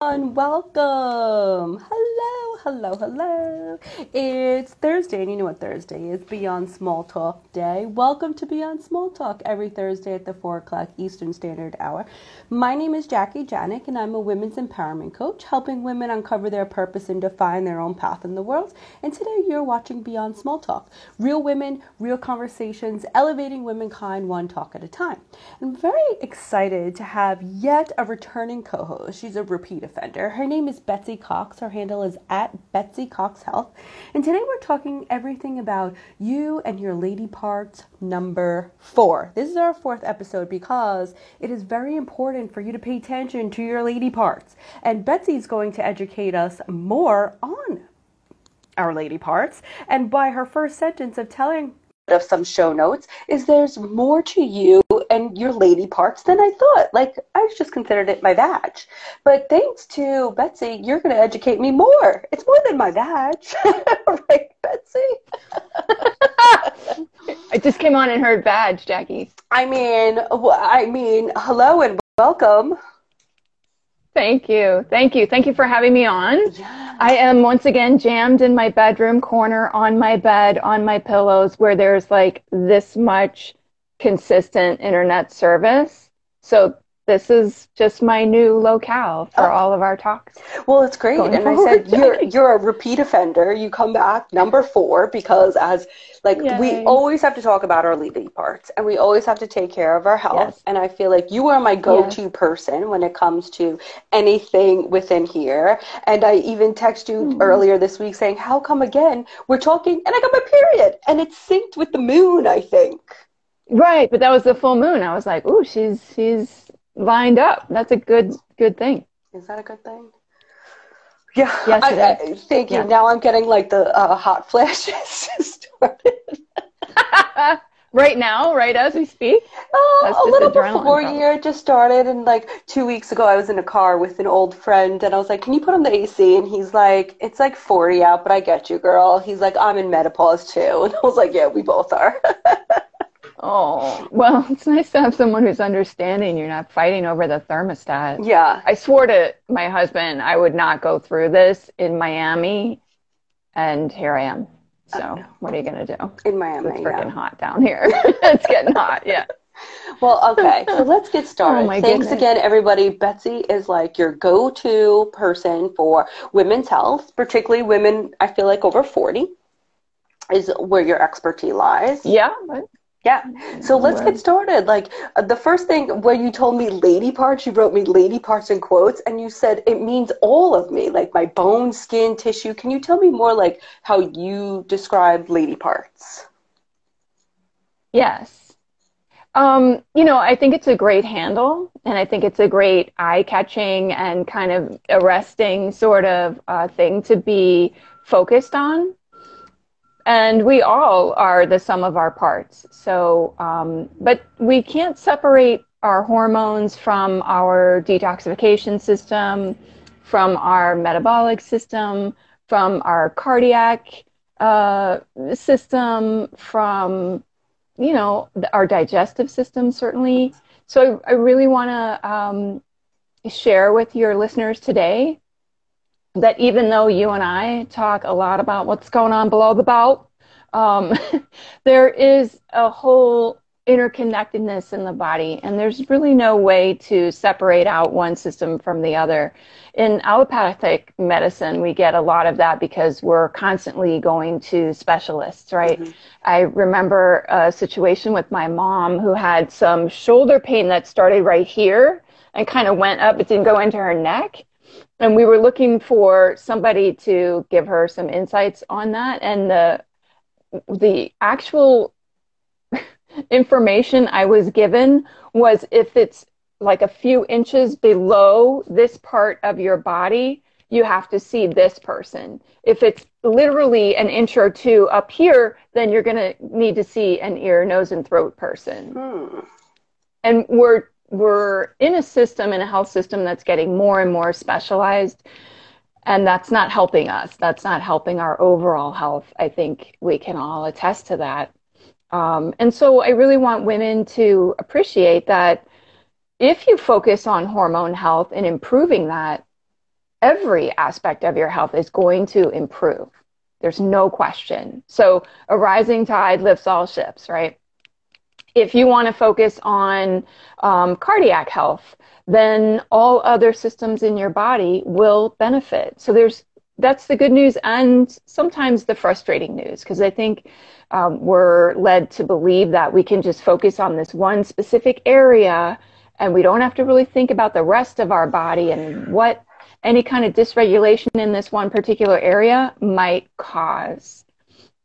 Welcome. Hello, hello, hello. It's Thursday, and you know what Thursday is Beyond Small Talk Day. Welcome to Beyond Small Talk every Thursday at the 4 o'clock Eastern Standard Hour. My name is Jackie Janik, and I'm a women's empowerment coach, helping women uncover their purpose and define their own path in the world. And today you're watching Beyond Small Talk real women, real conversations, elevating womankind one talk at a time. I'm very excited to have yet a returning co host. She's a repeat offender. Her name is Betsy Cox. Her handle is at Betsy Cox Health. And today we're talking everything about you and your lady parts number four. This is our fourth episode because it is very important for you to pay attention to your lady parts. And Betsy's going to educate us more on our lady parts. And by her first sentence of telling of some show notes is there's more to you and your lady parts than I thought. Like I just considered it my badge. But thanks to Betsy, you're going to educate me more. It's more than my badge. right, Betsy? I just came on and heard badge, Jackie. I mean, I mean, hello and welcome. Thank you. Thank you. Thank you for having me on. Yes. I am once again jammed in my bedroom corner on my bed on my pillows where there's like this much consistent internet service. So this is just my new locale for oh. all of our talks. Well, it's great. And forward. I said you're you're a repeat offender. You come back number 4 because as like Yay. we always have to talk about our lady parts and we always have to take care of our health. Yes. And I feel like you are my go-to yes. person when it comes to anything within here. And I even text you mm-hmm. earlier this week saying, "How come again we're talking and I got my period and it's synced with the moon, I think." Right, but that was the full moon. I was like, "Ooh, she's she's lined up. That's a good good thing. Is that a good thing? Yeah. Yes, I, I, thank you. Yeah. Now I'm getting like the uh, hot flashes started. right now, right as we speak. Oh, a little before year just started, and like two weeks ago, I was in a car with an old friend, and I was like, "Can you put on the AC?" And he's like, "It's like 40 out, but I get you, girl." He's like, "I'm in menopause too," and I was like, "Yeah, we both are." Oh, well, it's nice to have someone who's understanding. You're not fighting over the thermostat. Yeah. I swore to my husband I would not go through this in Miami, and here I am. So, what are you going to do? In Miami. It's freaking yeah. hot down here. it's getting hot, yeah. Well, okay, so let's get oh started. Oh Thanks goodness. again, everybody. Betsy is like your go to person for women's health, particularly women, I feel like over 40 is where your expertise lies. Yeah, yeah. So let's get started. Like uh, the first thing when you told me lady parts, you wrote me lady parts in quotes and you said it means all of me, like my bone, skin, tissue. Can you tell me more like how you describe lady parts? Yes. Um, you know, I think it's a great handle and I think it's a great eye catching and kind of arresting sort of uh, thing to be focused on and we all are the sum of our parts. So, um, but we can't separate our hormones from our detoxification system, from our metabolic system, from our cardiac uh, system, from you know our digestive system certainly. So I, I really want to um, share with your listeners today that even though you and I talk a lot about what's going on below the belt, um, there is a whole interconnectedness in the body, and there's really no way to separate out one system from the other. In allopathic medicine, we get a lot of that because we're constantly going to specialists, right? Mm-hmm. I remember a situation with my mom who had some shoulder pain that started right here and kind of went up, it didn't go into her neck and we were looking for somebody to give her some insights on that and the the actual information I was given was if it's like a few inches below this part of your body, you have to see this person. If it's literally an inch or two up here, then you're going to need to see an ear, nose, and throat person. Hmm. And we're we're in a system in a health system that's getting more and more specialized and that's not helping us that's not helping our overall health i think we can all attest to that um, and so i really want women to appreciate that if you focus on hormone health and improving that every aspect of your health is going to improve. There's no question. So a rising tide lifts all ships, right? If you want to focus on um, cardiac health, then all other systems in your body will benefit. So there's that's the good news and sometimes the frustrating news because I think um, we're led to believe that we can just focus on this one specific area and we don't have to really think about the rest of our body and what any kind of dysregulation in this one particular area might cause.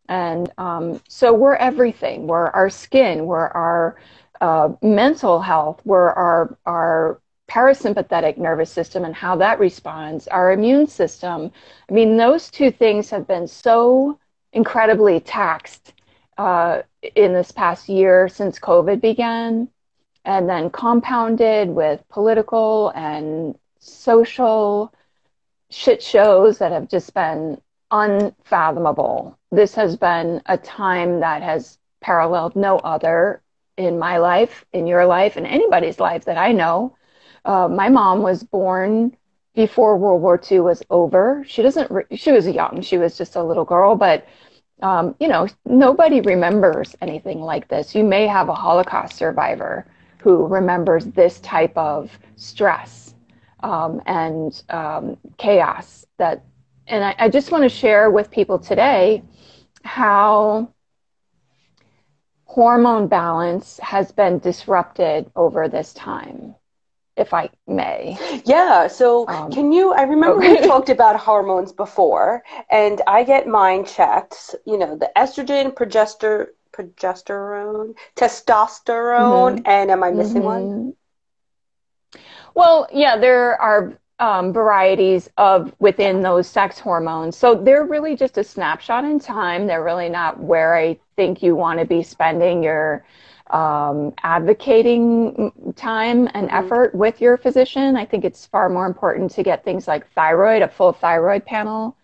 And um, so we're everything. We're our skin. We're our uh, mental health. We're our our parasympathetic nervous system and how that responds. Our immune system. I mean, those two things have been so incredibly taxed uh, in this past year since COVID began, and then compounded with political and social shit shows that have just been unfathomable. This has been a time that has paralleled no other in my life, in your life, in anybody's life that I know. Uh, my mom was born before World War II was over. She doesn't. Re- she was young. She was just a little girl, but um, you know, nobody remembers anything like this. You may have a Holocaust survivor who remembers this type of stress um, and um, chaos that and I, I just want to share with people today how hormone balance has been disrupted over this time if I may. Yeah. So, um, can you? I remember okay. we talked about hormones before, and I get mine checked. You know, the estrogen, progester, progesterone, testosterone, mm-hmm. and am I missing mm-hmm. one? Well, yeah, there are um, varieties of within those sex hormones. So they're really just a snapshot in time. They're really not where I think you want to be spending your um, advocating time and mm-hmm. effort with your physician. I think it's far more important to get things like thyroid, a full thyroid panel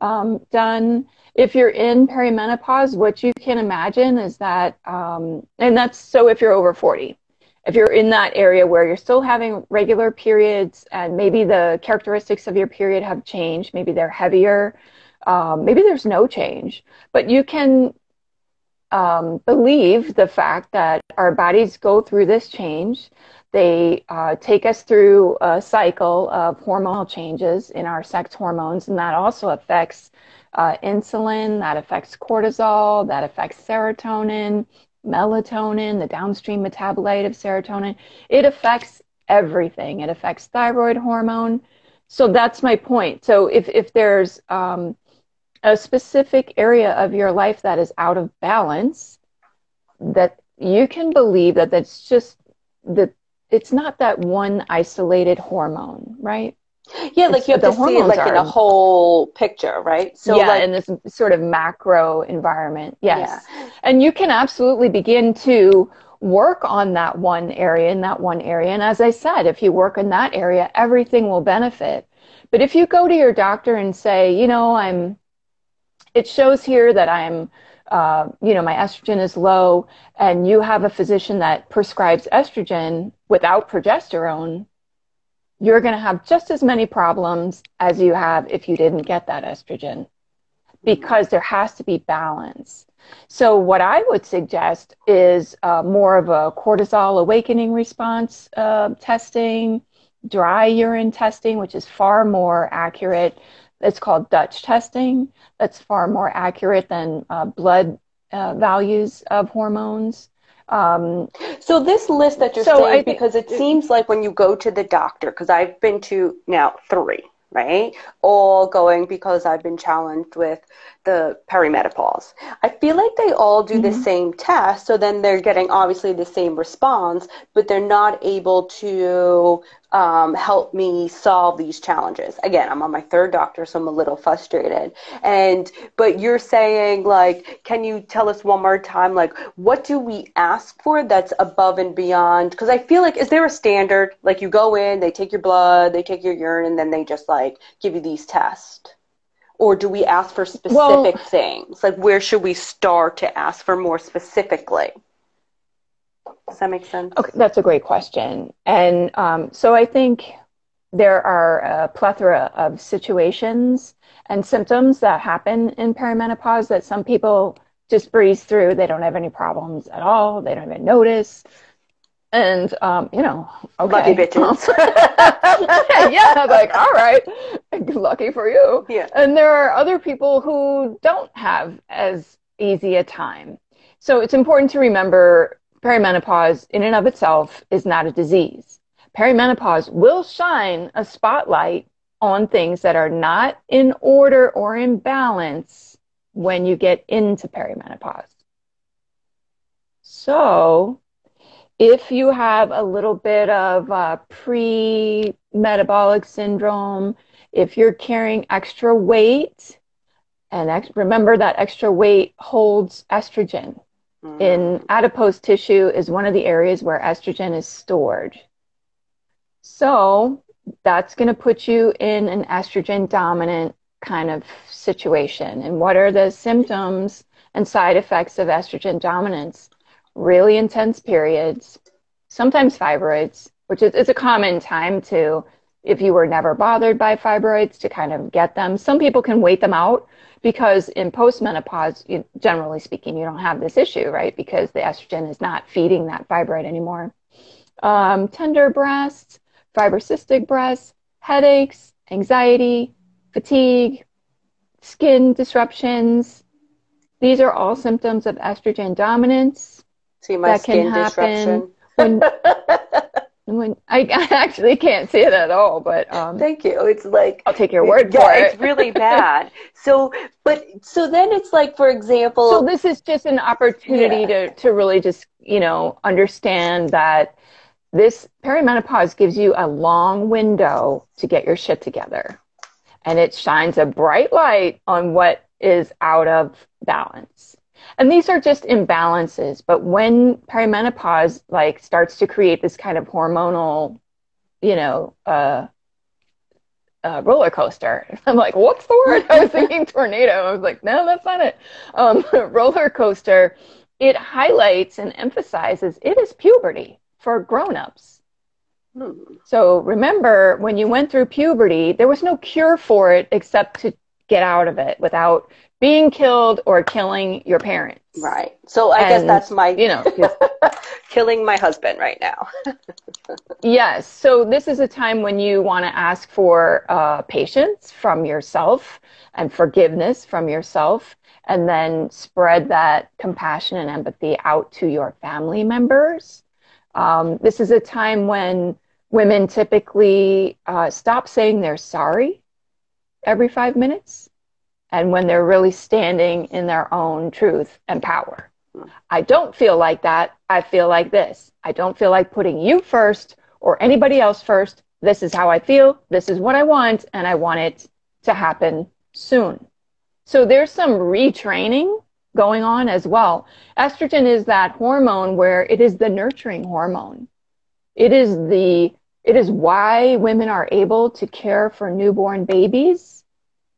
um, done. If you're in perimenopause, what you can imagine is that, um, and that's so if you're over 40, if you're in that area where you're still having regular periods and maybe the characteristics of your period have changed, maybe they're heavier, um, maybe there's no change, but you can um, believe the fact that our bodies go through this change. They uh, take us through a cycle of hormonal changes in our sex hormones, and that also affects uh, insulin, that affects cortisol, that affects serotonin, melatonin, the downstream metabolite of serotonin. It affects everything. It affects thyroid hormone. So that's my point. So if, if there's um, a specific area of your life that is out of balance, that you can believe that that's just that it's not that one isolated hormone, right? Yeah, like you have to see it like are, in a whole picture, right? So yeah, like, in this sort of macro environment. Yes. Yeah. And you can absolutely begin to work on that one area in that one area. And as I said, if you work in that area, everything will benefit. But if you go to your doctor and say, you know, I'm, it shows here that I'm, uh, you know, my estrogen is low, and you have a physician that prescribes estrogen without progesterone, you're going to have just as many problems as you have if you didn't get that estrogen because there has to be balance. So, what I would suggest is uh, more of a cortisol awakening response uh, testing, dry urine testing, which is far more accurate. It's called Dutch testing. That's far more accurate than uh, blood uh, values of hormones. Um, so this list that you're so saying, because it seems like when you go to the doctor, because I've been to now three, right? All going because I've been challenged with the perimenopause. I feel like they all do mm-hmm. the same test, so then they're getting obviously the same response, but they're not able to um, help me solve these challenges. Again, I'm on my third doctor, so I'm a little frustrated. And but you're saying like, can you tell us one more time, like, what do we ask for that's above and beyond? Because I feel like, is there a standard? Like, you go in, they take your blood, they take your urine, and then they just like give you these tests or do we ask for specific well, things? Like, where should we start to ask for more specifically? Does that make sense? Okay, that's a great question. And um, so I think there are a plethora of situations and symptoms that happen in perimenopause that some people just breeze through. They don't have any problems at all. They don't even notice. And um, you know, okay. lucky bitches. yeah, like all right, lucky for you. Yeah. And there are other people who don't have as easy a time. So it's important to remember perimenopause in and of itself is not a disease. Perimenopause will shine a spotlight on things that are not in order or in balance when you get into perimenopause. So, if you have a little bit of uh, pre metabolic syndrome, if you're carrying extra weight, and ex- remember that extra weight holds estrogen. Mm. In adipose tissue is one of the areas where estrogen is stored. So that's going to put you in an estrogen dominant kind of situation. And what are the symptoms and side effects of estrogen dominance? Really intense periods, sometimes fibroids, which is, a common time to, if you were never bothered by fibroids, to kind of get them. Some people can wait them out because in postmenopause, you, generally speaking, you don't have this issue, right? Because the estrogen is not feeding that fibroid anymore. Um, tender breasts, fibrocystic breasts, headaches, anxiety, fatigue, skin disruptions. These are all symptoms of estrogen dominance. See my skin disruption. When, when I, I, actually can't see it at all, but um, thank you. It's like I'll take your word yeah, for it. It's really bad. so, but so then it's like, for example, so this is just an opportunity yeah. to to really just you know understand that this perimenopause gives you a long window to get your shit together. And it shines a bright light on what is out of balance. And these are just imbalances, but when perimenopause like starts to create this kind of hormonal, you know, uh, uh, roller coaster. I'm like, what's the word? I was thinking tornado. I was like, no, that's not it. Um, roller coaster. It highlights and emphasizes it is puberty for grown-ups. Hmm. So remember, when you went through puberty, there was no cure for it except to get out of it without being killed or killing your parents. Right. So I and, guess that's my, you know, killing my husband right now. yes. So this is a time when you want to ask for uh, patience from yourself and forgiveness from yourself, and then spread that compassion and empathy out to your family members um, this is a time when women typically uh, stop saying they're sorry every five minutes and when they're really standing in their own truth and power. I don't feel like that. I feel like this. I don't feel like putting you first or anybody else first. This is how I feel. This is what I want, and I want it to happen soon. So there's some retraining going on as well. Estrogen is that hormone where it is the nurturing hormone. It is the it is why women are able to care for newborn babies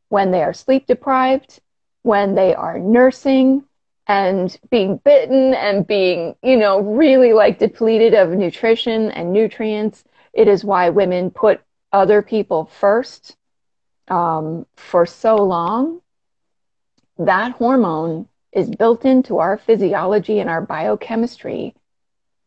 when they are sleep deprived, when they are nursing and being bitten and being, you know, really like depleted of nutrition and nutrients. It is why women put other people first um, for so long. That hormone is built into our physiology and our biochemistry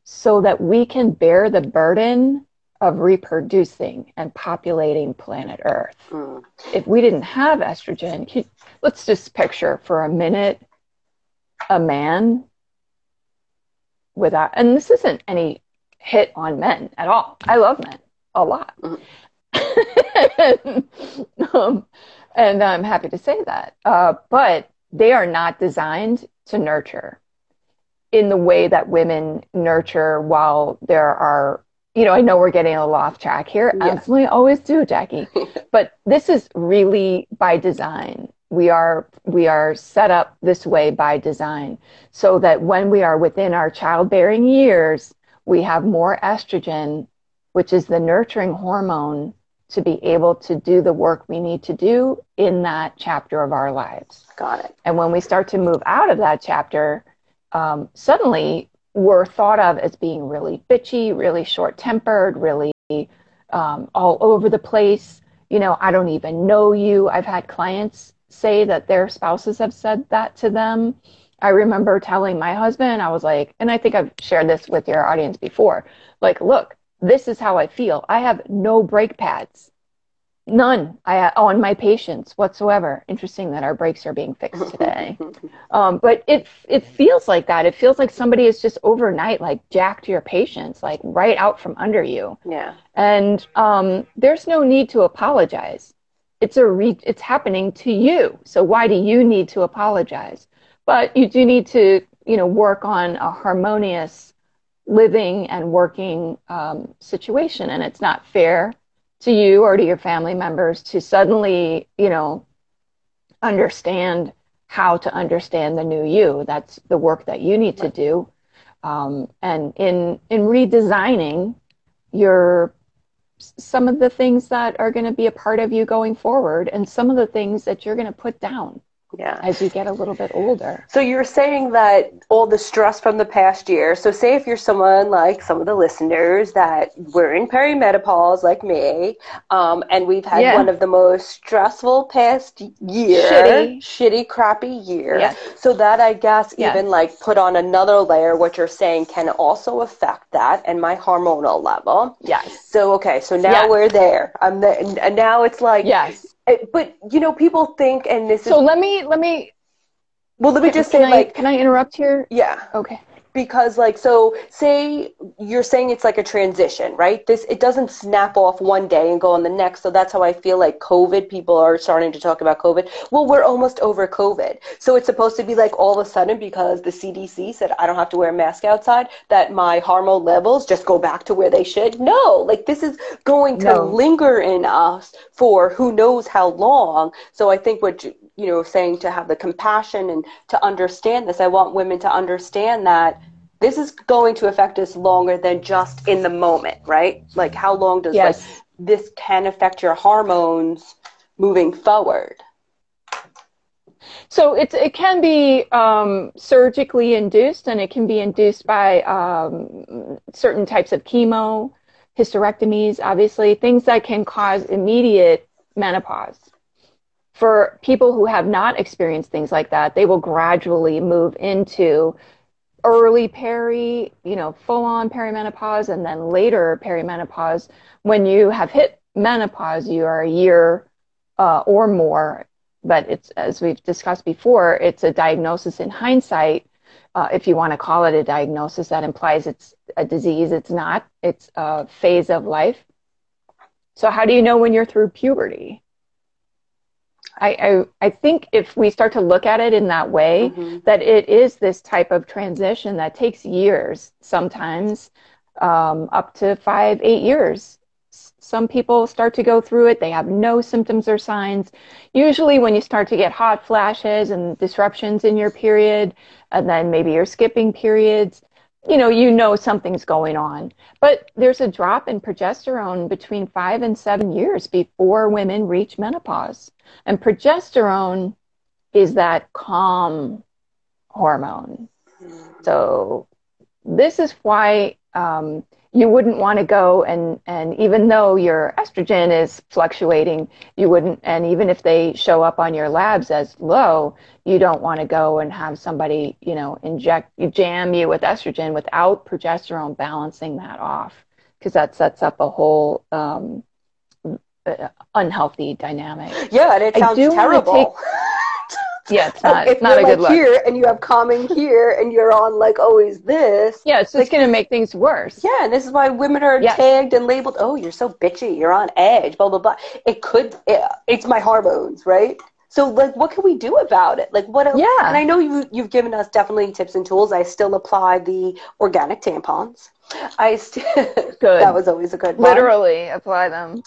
so that we can bear the burden of reproducing and populating planet Earth. Mm. If we didn't have estrogen, let's just picture for a minute a man without, and this isn't any hit on men at all. I love men a lot. Mm. um, and I'm happy to say that. Uh, but they are not designed to nurture in the way that women nurture while there are you know i know we're getting a little off track here yeah. absolutely always do jackie but this is really by design we are we are set up this way by design so that when we are within our childbearing years we have more estrogen which is the nurturing hormone to be able to do the work we need to do in that chapter of our lives. Got it. And when we start to move out of that chapter, um, suddenly we're thought of as being really bitchy, really short tempered, really um, all over the place. You know, I don't even know you. I've had clients say that their spouses have said that to them. I remember telling my husband, I was like, and I think I've shared this with your audience before, like, look, this is how I feel. I have no brake pads. None I, on my patience whatsoever. Interesting that our brakes are being fixed today. um, but it it feels like that. It feels like somebody is just overnight like jacked your patience, like right out from under you. Yeah. And um, there's no need to apologize. It's a re- it's happening to you. So why do you need to apologize? But you do need to you know work on a harmonious living and working um, situation, and it's not fair to you or to your family members to suddenly, you know, understand how to understand the new you. That's the work that you need to do. Um, and in in redesigning your some of the things that are going to be a part of you going forward, and some of the things that you're going to put down yeah. as you get a little bit older. So you're saying that all the stress from the past year. So say if you're someone like some of the listeners that were in perimenopause like me, um, and we've had yeah. one of the most stressful past year, shitty, shitty crappy year. Yes. So that I guess yes. even like put on another layer, what you're saying can also affect that and my hormonal level. Yes. So okay, so now yes. we're there. I'm there, and now it's like yes Uh, but you know, people think, and this is so is. let me let me. Well, let me just say, I, like, can I interrupt here? Yeah. Okay because like so say you're saying it's like a transition right? This it doesn't snap off one day and go on the next. So that's how i feel like covid people are starting to talk about covid. Well we're almost over covid. So it's supposed to be like all of a sudden because the cdc said i don't have to wear a mask outside that my hormone levels just go back to where they should? No. Like this is going to no. linger in us for who knows how long. So i think what you know saying to have the compassion and to understand this. I want women to understand that this is going to affect us longer than just in the moment right? Like how long does yes. like this can affect your hormones moving forward? So it's it can be um, surgically induced and it can be induced by um, certain types of chemo hysterectomies obviously things that can cause immediate menopause for people who have not experienced things like that, they will gradually move into early peri, you know, full on perimenopause, and then later perimenopause. When you have hit menopause, you are a year uh, or more, but it's, as we've discussed before, it's a diagnosis in hindsight. Uh, if you want to call it a diagnosis, that implies it's a disease. It's not, it's a phase of life. So, how do you know when you're through puberty? I, I, I think if we start to look at it in that way, mm-hmm. that it is this type of transition that takes years, sometimes um, up to five, eight years. Some people start to go through it. They have no symptoms or signs. Usually, when you start to get hot flashes and disruptions in your period, and then maybe you're skipping periods, you know, you know something's going on. But there's a drop in progesterone between five and seven years before women reach menopause. And progesterone is that calm hormone. So this is why um, you wouldn't want to go and, and even though your estrogen is fluctuating, you wouldn't, and even if they show up on your labs as low, you don't want to go and have somebody, you know, inject, you jam you with estrogen without progesterone balancing that off because that sets up a whole um, uh, unhealthy dynamic. Yeah, and it sounds terrible. Take, Yeah, it's not, if not a good like look. here and you have calming here and you're on like oh, always this. Yeah, it's just like, going to make things worse. Yeah, and this is why women are yes. tagged and labeled. Oh, you're so bitchy. You're on edge. Blah blah blah. It could. It, it's my hormones, right? So like, what can we do about it? Like, what? else? Yeah. And I know you you've given us definitely tips and tools. I still apply the organic tampons. I st- good. that was always a good one. Literally apply them.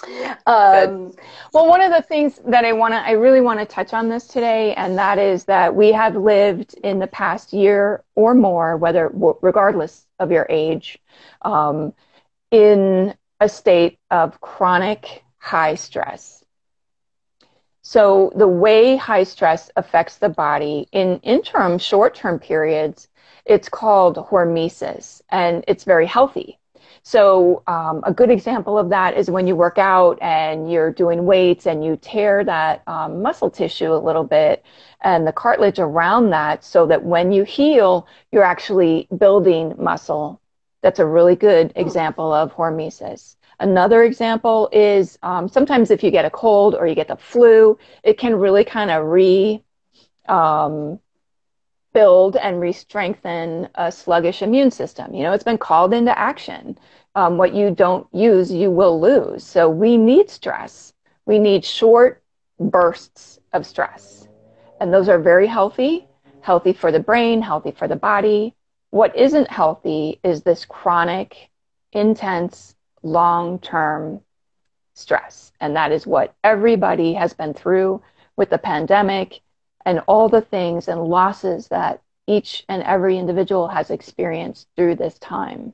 Um, well, one of the things that I want to, I really want to touch on this today, and that is that we have lived in the past year or more, whether regardless of your age, um, in a state of chronic high stress. So the way high stress affects the body in interim short-term periods it's called hormesis and it's very healthy. So, um, a good example of that is when you work out and you're doing weights and you tear that um, muscle tissue a little bit and the cartilage around that so that when you heal, you're actually building muscle. That's a really good example of hormesis. Another example is um, sometimes if you get a cold or you get the flu, it can really kind of re um, build and re-strengthen a sluggish immune system. You know, it's been called into action. Um, what you don't use, you will lose. So we need stress. We need short bursts of stress. And those are very healthy, healthy for the brain, healthy for the body. What isn't healthy is this chronic, intense, long-term stress. And that is what everybody has been through with the pandemic and all the things and losses that each and every individual has experienced through this time,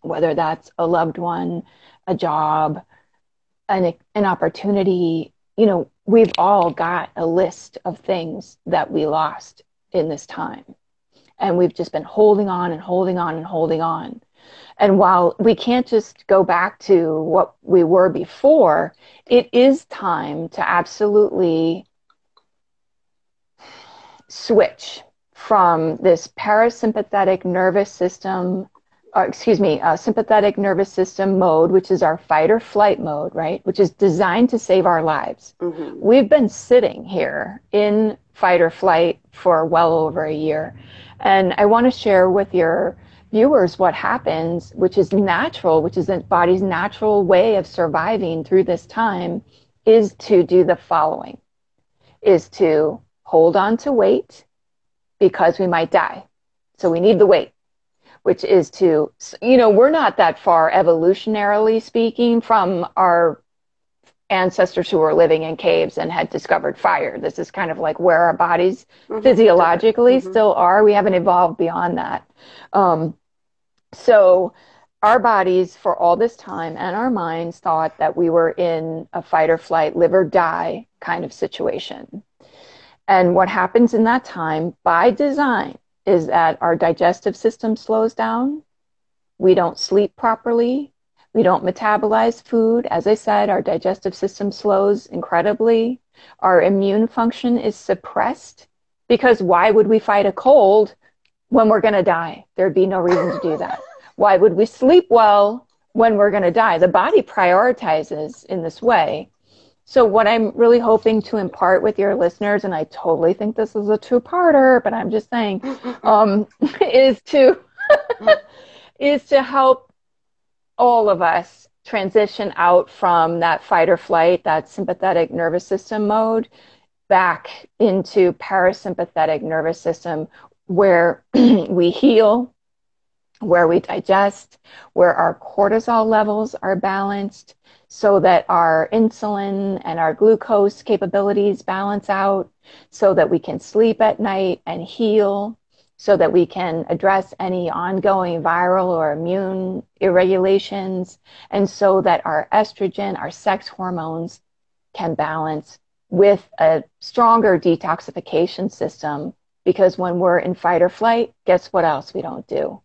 whether that's a loved one, a job, an, an opportunity. You know, we've all got a list of things that we lost in this time. And we've just been holding on and holding on and holding on. And while we can't just go back to what we were before, it is time to absolutely switch from this parasympathetic nervous system, or excuse me, uh, sympathetic nervous system mode, which is our fight or flight mode, right? Which is designed to save our lives. Mm-hmm. We've been sitting here in fight or flight for well over a year. And I want to share with your viewers what happens, which is natural, which is the body's natural way of surviving through this time, is to do the following is to hold on to weight because we might die. So we need the weight, which is to, you know, we're not that far evolutionarily speaking from our ancestors who were living in caves and had discovered fire. This is kind of like where our bodies mm-hmm. physiologically mm-hmm. still are. We haven't evolved beyond that. Um, so our bodies for all this time and our minds thought that we were in a fight or flight, live or die kind of situation. And what happens in that time by design is that our digestive system slows down. We don't sleep properly. We don't metabolize food. As I said, our digestive system slows incredibly. Our immune function is suppressed because why would we fight a cold when we're going to die? There'd be no reason to do that. Why would we sleep well when we're going to die? The body prioritizes in this way so what I'm really hoping to impart with your listeners, and I totally think this is a two-parter, but I'm just saying, um, is to is to help all of us transition out from that fight or flight, that sympathetic nervous system mode, back into parasympathetic nervous system, where we heal, where we digest, where our cortisol levels are balanced so that our insulin and our glucose capabilities balance out, so that we can sleep at night and heal, so that we can address any ongoing viral or immune irregulations, and so that our estrogen, our sex hormones can balance with a stronger detoxification system. Because when we're in fight or flight, guess what else we don't do?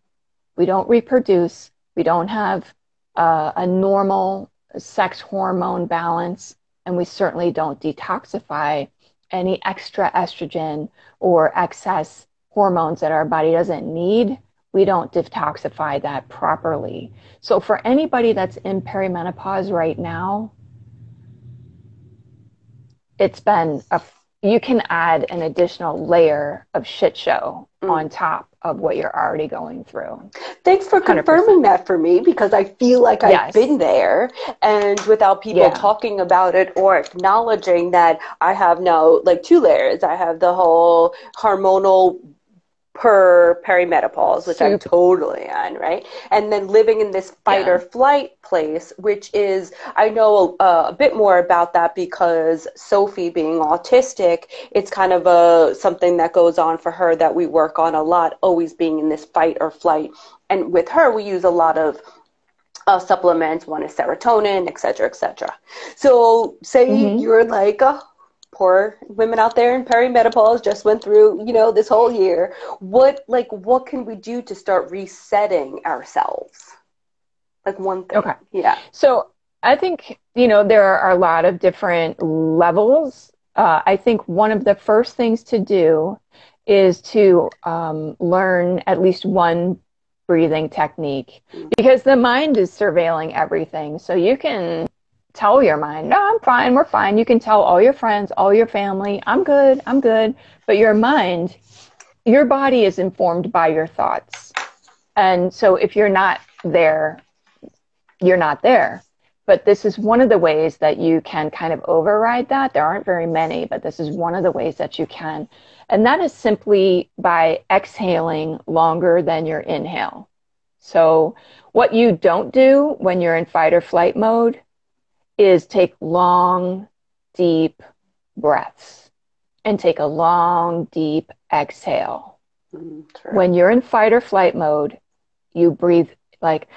We don't reproduce. We don't have uh, a normal sex hormone balance, and we certainly don't detoxify any extra estrogen or excess hormones that our body doesn't need. We don't detoxify that properly. So, for anybody that's in perimenopause right now, it's been a you can add an additional layer of shit show mm. on top of what you're already going through. Thanks for confirming 100%. that for me because I feel like I've yes. been there and without people yeah. talking about it or acknowledging that I have now like two layers. I have the whole hormonal per perimenopause, which Super. I'm totally on, right? And then living in this fight yeah. or flight place, which is, I know a, a, bit more about that because Sophie being autistic, it's kind of a, something that goes on for her that we work on a lot, always being in this fight or flight. And with her, we use a lot of uh, supplements. One is serotonin, et cetera, et cetera. So say mm-hmm. you're like, oh, poor women out there in perimenopause just went through, you know, this whole year. What like what can we do to start resetting ourselves? Like one thing. Okay. Yeah. So I think, you know, there are a lot of different levels. Uh, I think one of the first things to do is to um, learn at least one breathing technique because the mind is surveilling everything. So you can tell your mind, no, I'm fine, we're fine. You can tell all your friends, all your family, I'm good, I'm good. But your mind, your body is informed by your thoughts. And so if you're not there, you're not there. But this is one of the ways that you can kind of override that. There aren't very many, but this is one of the ways that you can. And that is simply by exhaling longer than your inhale. So, what you don't do when you're in fight or flight mode is take long, deep breaths and take a long, deep exhale. Mm, when you're in fight or flight mode, you breathe like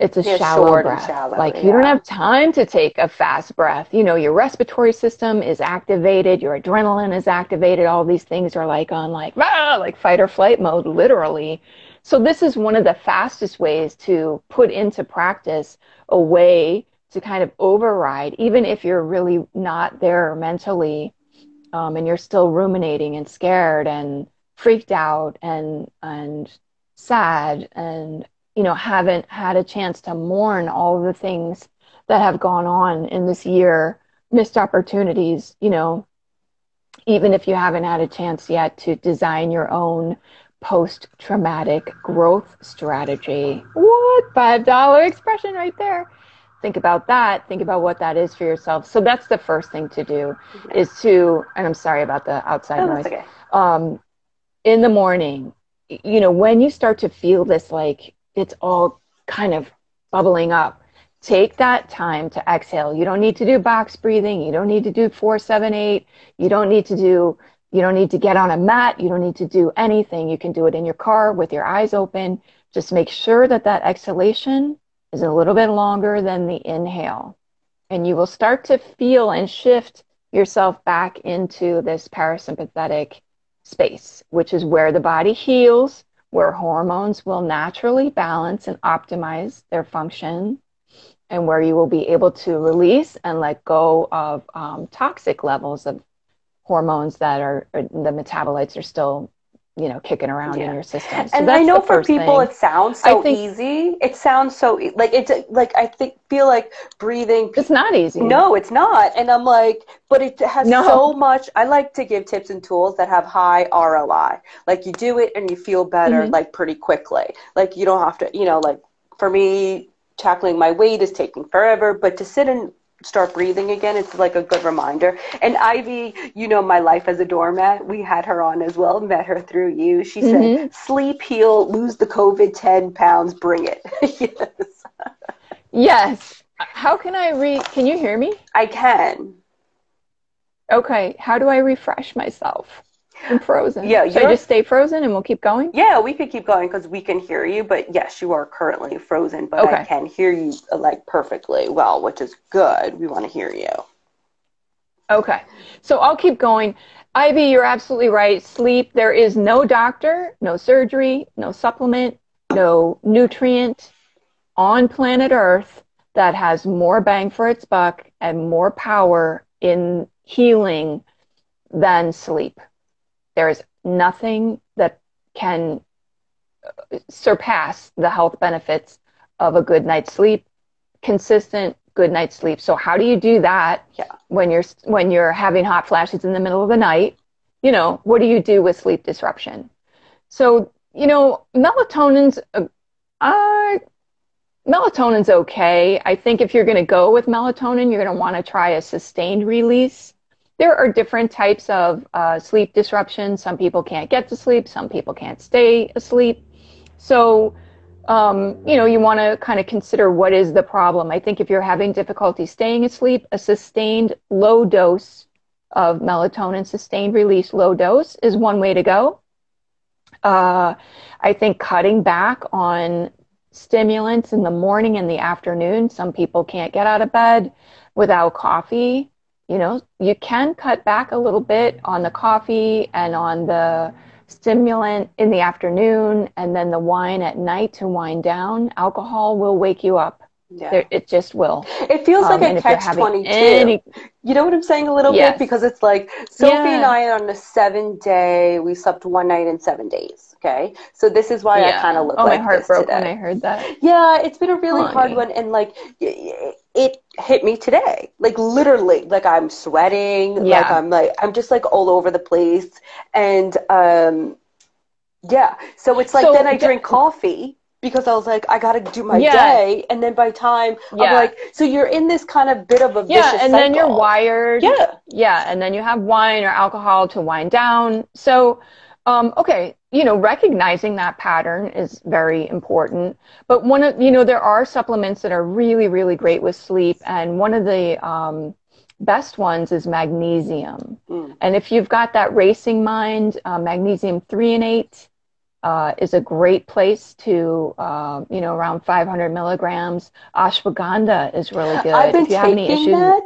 it's a yeah, shallow breath. Shallow, like yeah. you don't have time to take a fast breath. You know, your respiratory system is activated, your adrenaline is activated. All these things are like on like ah, like fight or flight mode, literally. So this is one of the fastest ways to put into practice a way to kind of override, even if you're really not there mentally, um, and you're still ruminating and scared and freaked out and and sad and you know, haven't had a chance to mourn all the things that have gone on in this year, missed opportunities, you know, even if you haven't had a chance yet to design your own post traumatic growth strategy. What? $5 expression right there. Think about that. Think about what that is for yourself. So that's the first thing to do is to, and I'm sorry about the outside oh, noise. Okay. Um, in the morning, you know, when you start to feel this like it's all kind of bubbling up. Take that time to exhale. You don't need to do box breathing. You don't need to do four, seven, eight. You don't need to do, you don't need to get on a mat. You don't need to do anything. You can do it in your car with your eyes open. Just make sure that that exhalation is a little bit longer than the inhale. And you will start to feel and shift yourself back into this parasympathetic space, which is where the body heals where hormones will naturally balance and optimize their function, and where you will be able to release and let go of um, toxic levels of hormones that are the metabolites are still you know kicking around yeah. in your system. So and I know for people thing. it sounds so think, easy. It sounds so like it's like I think feel like breathing. It's not easy. No, it's not. And I'm like, but it has no. so much. I like to give tips and tools that have high ROI. Like you do it and you feel better mm-hmm. like pretty quickly. Like you don't have to, you know, like for me tackling my weight is taking forever, but to sit and start breathing again. It's like a good reminder. And Ivy, you know my life as a doormat. We had her on as well, met her through you. She mm-hmm. said, sleep, heal, lose the COVID 10 pounds, bring it. yes. Yes. How can I re can you hear me? I can. Okay. How do I refresh myself? I'm frozen. Yeah, should I just stay frozen and we'll keep going? Yeah, we could keep going because we can hear you. But yes, you are currently frozen, but okay. I can hear you uh, like perfectly well, which is good. We want to hear you. Okay, so I'll keep going. Ivy, you're absolutely right. Sleep. There is no doctor, no surgery, no supplement, no nutrient on planet Earth that has more bang for its buck and more power in healing than sleep. There is nothing that can surpass the health benefits of a good night's sleep, consistent good night's sleep. So how do you do that yeah. when you're when you're having hot flashes in the middle of the night? You know, what do you do with sleep disruption? So, you know, melatonin's uh, uh melatonin's okay. I think if you're going to go with melatonin, you're going to want to try a sustained release there are different types of uh, sleep disruption. Some people can't get to sleep, some people can't stay asleep. So, um, you know, you want to kind of consider what is the problem. I think if you're having difficulty staying asleep, a sustained low dose of melatonin, sustained release low dose, is one way to go. Uh, I think cutting back on stimulants in the morning and the afternoon. Some people can't get out of bed without coffee you know, you can cut back a little bit on the coffee and on the stimulant in the afternoon and then the wine at night to wind down, alcohol will wake you up. Yeah. it just will. It feels um, like a catch 22. Any... You know what I'm saying a little yes. bit? Because it's like Sophie yeah. and I on a seven day, we slept one night in seven days. Okay. So this is why yeah. I kind of look oh, like my heart broke today. when I heard that. Yeah. It's been a really Honey. hard one. And like, it hit me today. Like literally, like I'm sweating. Yeah. Like I'm like, I'm just like all over the place. And, um, yeah. So it's like so then I drink coffee because I was like, I got to do my yeah. day, and then by time yeah. I'm like, so you're in this kind of bit of a yeah, and cycle. then you're wired. Yeah, yeah, and then you have wine or alcohol to wind down. So, um, okay, you know, recognizing that pattern is very important. But one of you know, there are supplements that are really, really great with sleep, and one of the um, best ones is magnesium. Mm. And if you've got that racing mind, uh, magnesium threonate uh, is a great place to, uh, you know, around 500 milligrams. Ashwagandha is really good. I've been taking that,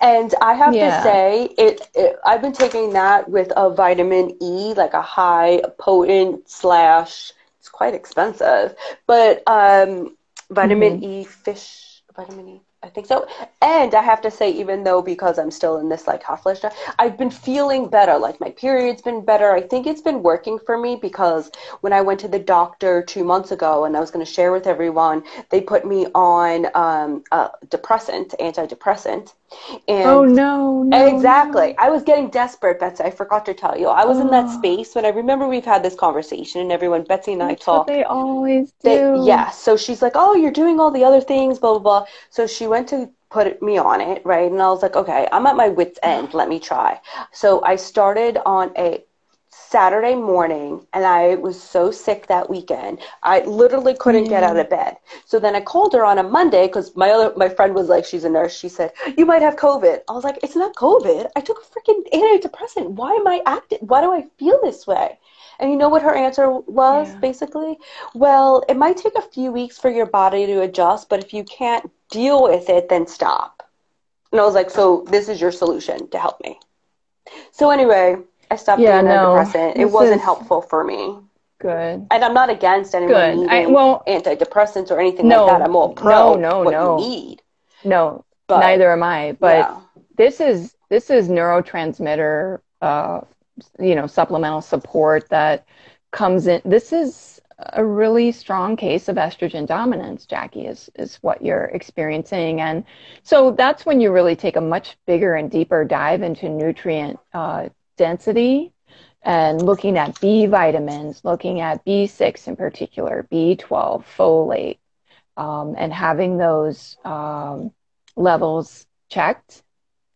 and I have yeah. to say, it, it, I've been taking that with a vitamin E, like a high potent slash. It's quite expensive, but um, vitamin mm-hmm. E fish, vitamin E I think so. And I have to say, even though because I'm still in this like hot flash, I've been feeling better. Like my period's been better. I think it's been working for me because when I went to the doctor two months ago and I was going to share with everyone, they put me on um, a depressant, antidepressant. Oh, and oh no, no exactly. No. I was getting desperate, Betsy. I forgot to tell you. I was oh. in that oh. space when I remember we've had this conversation and everyone, Betsy and I talk. they always do. They, yeah. So she's like, "Oh, you're doing all the other things, blah blah blah." So she went to put me on it, right? And I was like, "Okay, I'm at my wits end. Let me try." So I started on a Saturday morning and I was so sick that weekend. I literally couldn't get out mm. of bed. So then I called her on a Monday because my other my friend was like, she's a nurse. She said, You might have COVID. I was like, It's not COVID. I took a freaking antidepressant. Why am I acting why do I feel this way? And you know what her answer was yeah. basically? Well, it might take a few weeks for your body to adjust, but if you can't deal with it, then stop. And I was like, So this is your solution to help me. So anyway, I stopped yeah, doing no, antidepressant. It wasn't is... helpful for me. Good. And I'm not against anyone Good. I, well, antidepressants or anything no, like that. I'm all pro no, no, what no. you need. No, but, neither am I. But yeah. this is this is neurotransmitter, uh, you know, supplemental support that comes in. This is a really strong case of estrogen dominance, Jackie, is, is what you're experiencing. And so that's when you really take a much bigger and deeper dive into nutrient uh, density and looking at B vitamins, looking at B6 in particular, B12, folate, um, and having those um, levels checked.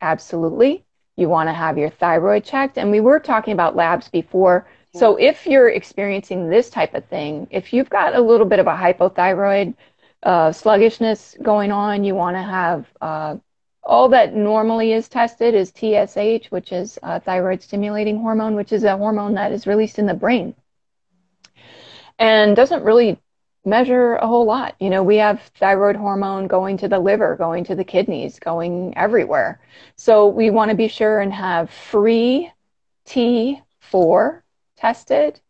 Absolutely. You want to have your thyroid checked. And we were talking about labs before. So if you're experiencing this type of thing, if you've got a little bit of a hypothyroid uh, sluggishness going on, you want to have uh, all that normally is tested is TSH, which is a thyroid stimulating hormone, which is a hormone that is released in the brain and doesn't really measure a whole lot. You know, we have thyroid hormone going to the liver, going to the kidneys, going everywhere. So we want to be sure and have free T4 tested,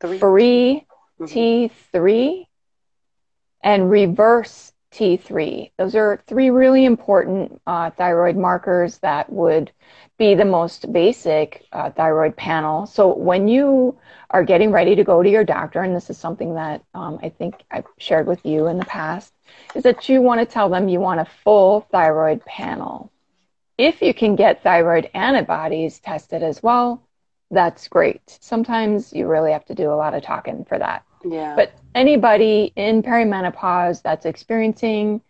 Three. free mm-hmm. T3, and reverse T3. Those are three really important uh, thyroid markers that would be the most basic uh, thyroid panel. So when you are getting ready to go to your doctor, and this is something that um, I think I've shared with you in the past, is that you want to tell them you want a full thyroid panel. If you can get thyroid antibodies tested as well, that's great. Sometimes you really have to do a lot of talking for that. Yeah. But anybody in perimenopause that's experiencing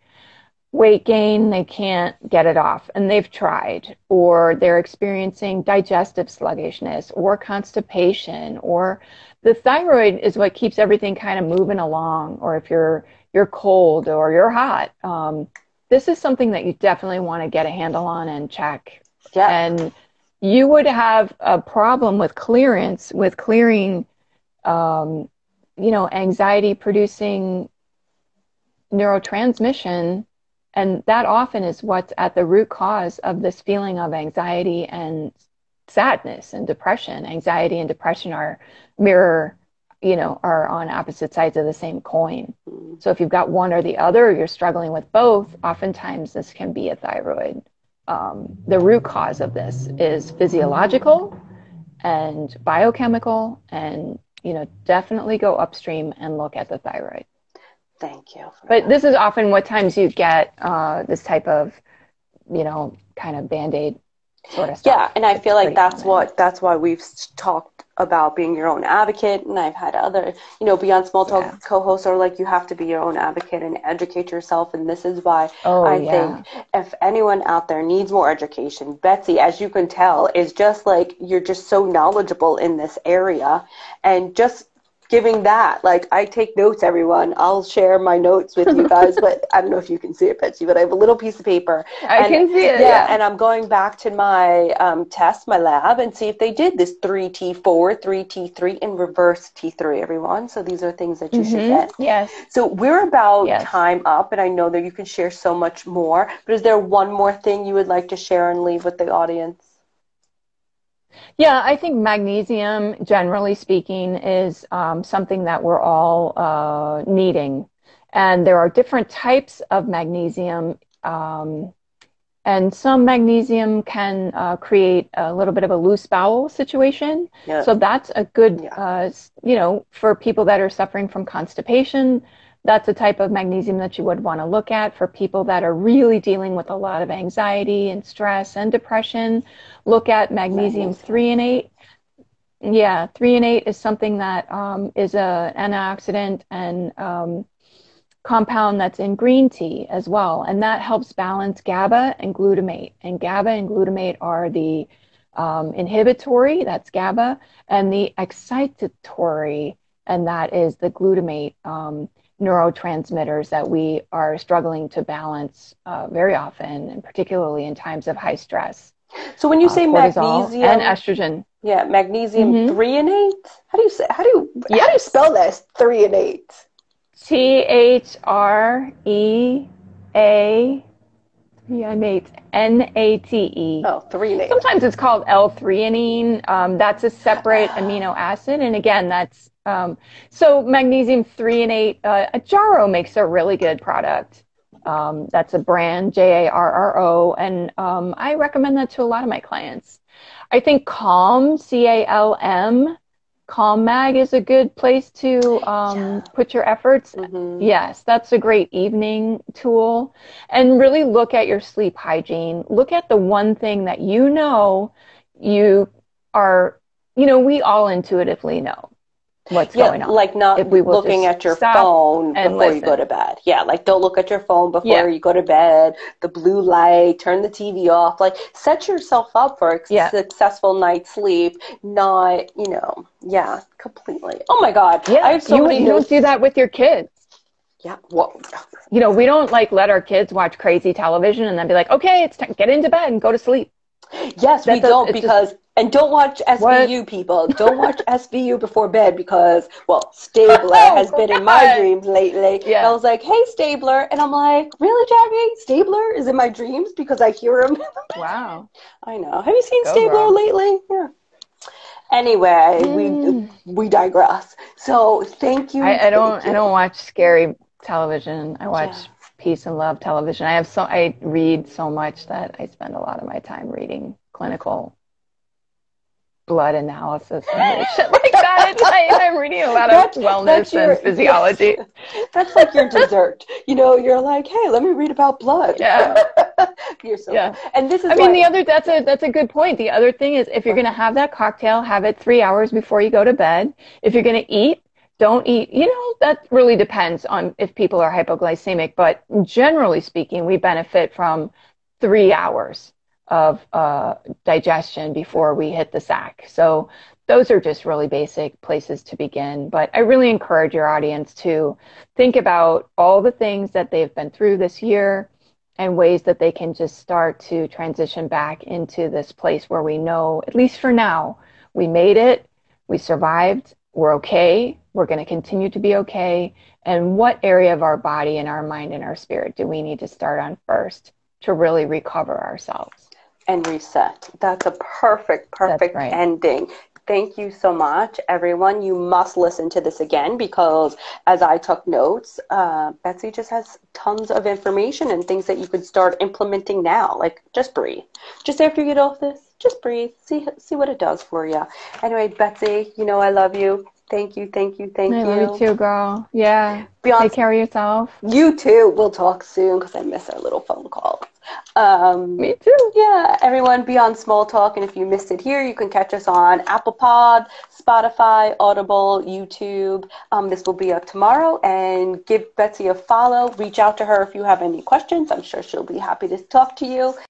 weight gain, they can't get it off and they've tried, or they're experiencing digestive sluggishness or constipation, or the thyroid is what keeps everything kind of moving along, or if you're you're cold or you're hot. Um, this is something that you definitely want to get a handle on and check. Yeah. And you would have a problem with clearance with clearing um, you know, anxiety producing neurotransmission. And that often is what's at the root cause of this feeling of anxiety and sadness and depression. Anxiety and depression are mirror, you know, are on opposite sides of the same coin. Mm. So if you've got one or the other, or you're struggling with both, oftentimes this can be a thyroid. Um, the root cause of this is physiological and biochemical, and you know, definitely go upstream and look at the thyroid. Thank you. But that. this is often what times you get uh, this type of, you know, kind of band aid sort of stuff. Yeah, and I feel like that's common. what that's why we've talked about being your own advocate and I've had other, you know, Beyond Small Talk yeah. co-hosts are like you have to be your own advocate and educate yourself and this is why oh, I yeah. think if anyone out there needs more education, Betsy, as you can tell, is just like you're just so knowledgeable in this area and just giving that. Like I take notes, everyone. I'll share my notes with you guys, but I don't know if you can see it, Betsy, but I have a little piece of paper. I and, can see it. Yeah, yeah, and I'm going back to my um, test, my lab, and see if they did this 3T4, 3T3, and reverse T3, everyone. So these are things that you mm-hmm. should get. Yes. So we're about yes. time up, and I know that you can share so much more, but is there one more thing you would like to share and leave with the audience? Yeah, I think magnesium, generally speaking, is um, something that we're all uh, needing. And there are different types of magnesium. Um, and some magnesium can uh, create a little bit of a loose bowel situation. Yeah. So that's a good, yeah. uh, you know, for people that are suffering from constipation, that's a type of magnesium that you would want to look at for people that are really dealing with a lot of anxiety and stress and depression. Look at magnesium, magnesium. threonate. Yeah, threonate is something that um, is a antioxidant and um, compound that's in green tea as well. And that helps balance GABA and glutamate. And GABA and glutamate are the um, inhibitory, that's GABA, and the excitatory, and that is the glutamate. Um, neurotransmitters that we are struggling to balance uh, very often, and particularly in times of high stress. So when you say magnesium and estrogen, yeah, magnesium mm-hmm. three and eight. How do you say? How do you yes. how do you spell this? Three and eight. T H R E A. Yeah, mate. N A T E. Oh, three and eight. Sometimes it's called L-threonine. Um, that's a separate amino acid, and again, that's um, so magnesium threonate, uh, Jarrow makes a really good product. Um, that's a brand, J A R R O, and um, I recommend that to a lot of my clients. I think Calm, C A L M, Calm Mag is a good place to um, yeah. put your efforts. Mm-hmm. Yes, that's a great evening tool. And really look at your sleep hygiene. Look at the one thing that you know you are, you know, we all intuitively know what's yeah, going on. Like not looking at your phone before listen. you go to bed. Yeah, like don't look at your phone before yeah. you go to bed. The blue light, turn the TV off. Like set yourself up for a yeah. successful night's sleep. Not, you know, yeah, completely. Oh my God. Yeah, I have so you, many you don't do that with your kids. Yeah. Well, you know, we don't like let our kids watch crazy television and then be like, okay, it's time, get into bed and go to sleep. Yes, we don't because just, and don't watch SVU, what? people. Don't watch SVU before bed because, well, Stabler oh, has been God. in my dreams lately. Yeah. I was like, hey, Stabler. And I'm like, really, Jackie? Stabler is in my dreams because I hear him. wow. I know. Have you seen Go Stabler bro. lately? Yeah. Anyway, mm. we we digress. So thank you. I, I don't you. I don't watch scary television. I watch yeah. peace and love television. I have so I read so much that I spend a lot of my time reading clinical blood analysis and shit like that at night. I'm reading a lot of that's, wellness that's your, and physiology. Yes. That's like your dessert. You know, you're like, hey, let me read about blood. Yeah. you're so yeah. And this is I mean the other that's a that's a good point. The other thing is if you're gonna have that cocktail, have it three hours before you go to bed. If you're gonna eat, don't eat you know that really depends on if people are hypoglycemic but generally speaking we benefit from three hours of uh, digestion before we hit the sack. So those are just really basic places to begin. But I really encourage your audience to think about all the things that they've been through this year and ways that they can just start to transition back into this place where we know, at least for now, we made it, we survived, we're okay, we're going to continue to be okay. And what area of our body and our mind and our spirit do we need to start on first to really recover ourselves? And reset. That's a perfect, perfect right. ending. Thank you so much, everyone. You must listen to this again because as I took notes, uh, Betsy just has tons of information and things that you could start implementing now. Like just breathe. Just after you get off this, just breathe. See see what it does for you. Anyway, Betsy, you know I love you. Thank you, thank you, thank I you. love you too, girl. Yeah. Beyond- Take care of yourself. You too. We'll talk soon because I miss our little phone call. Um, Me too. yeah, everyone Beyond Small Talk. And if you missed it here, you can catch us on Apple Pod, Spotify, Audible, YouTube. Um, this will be up tomorrow. And give Betsy a follow. Reach out to her if you have any questions. I'm sure she'll be happy to talk to you.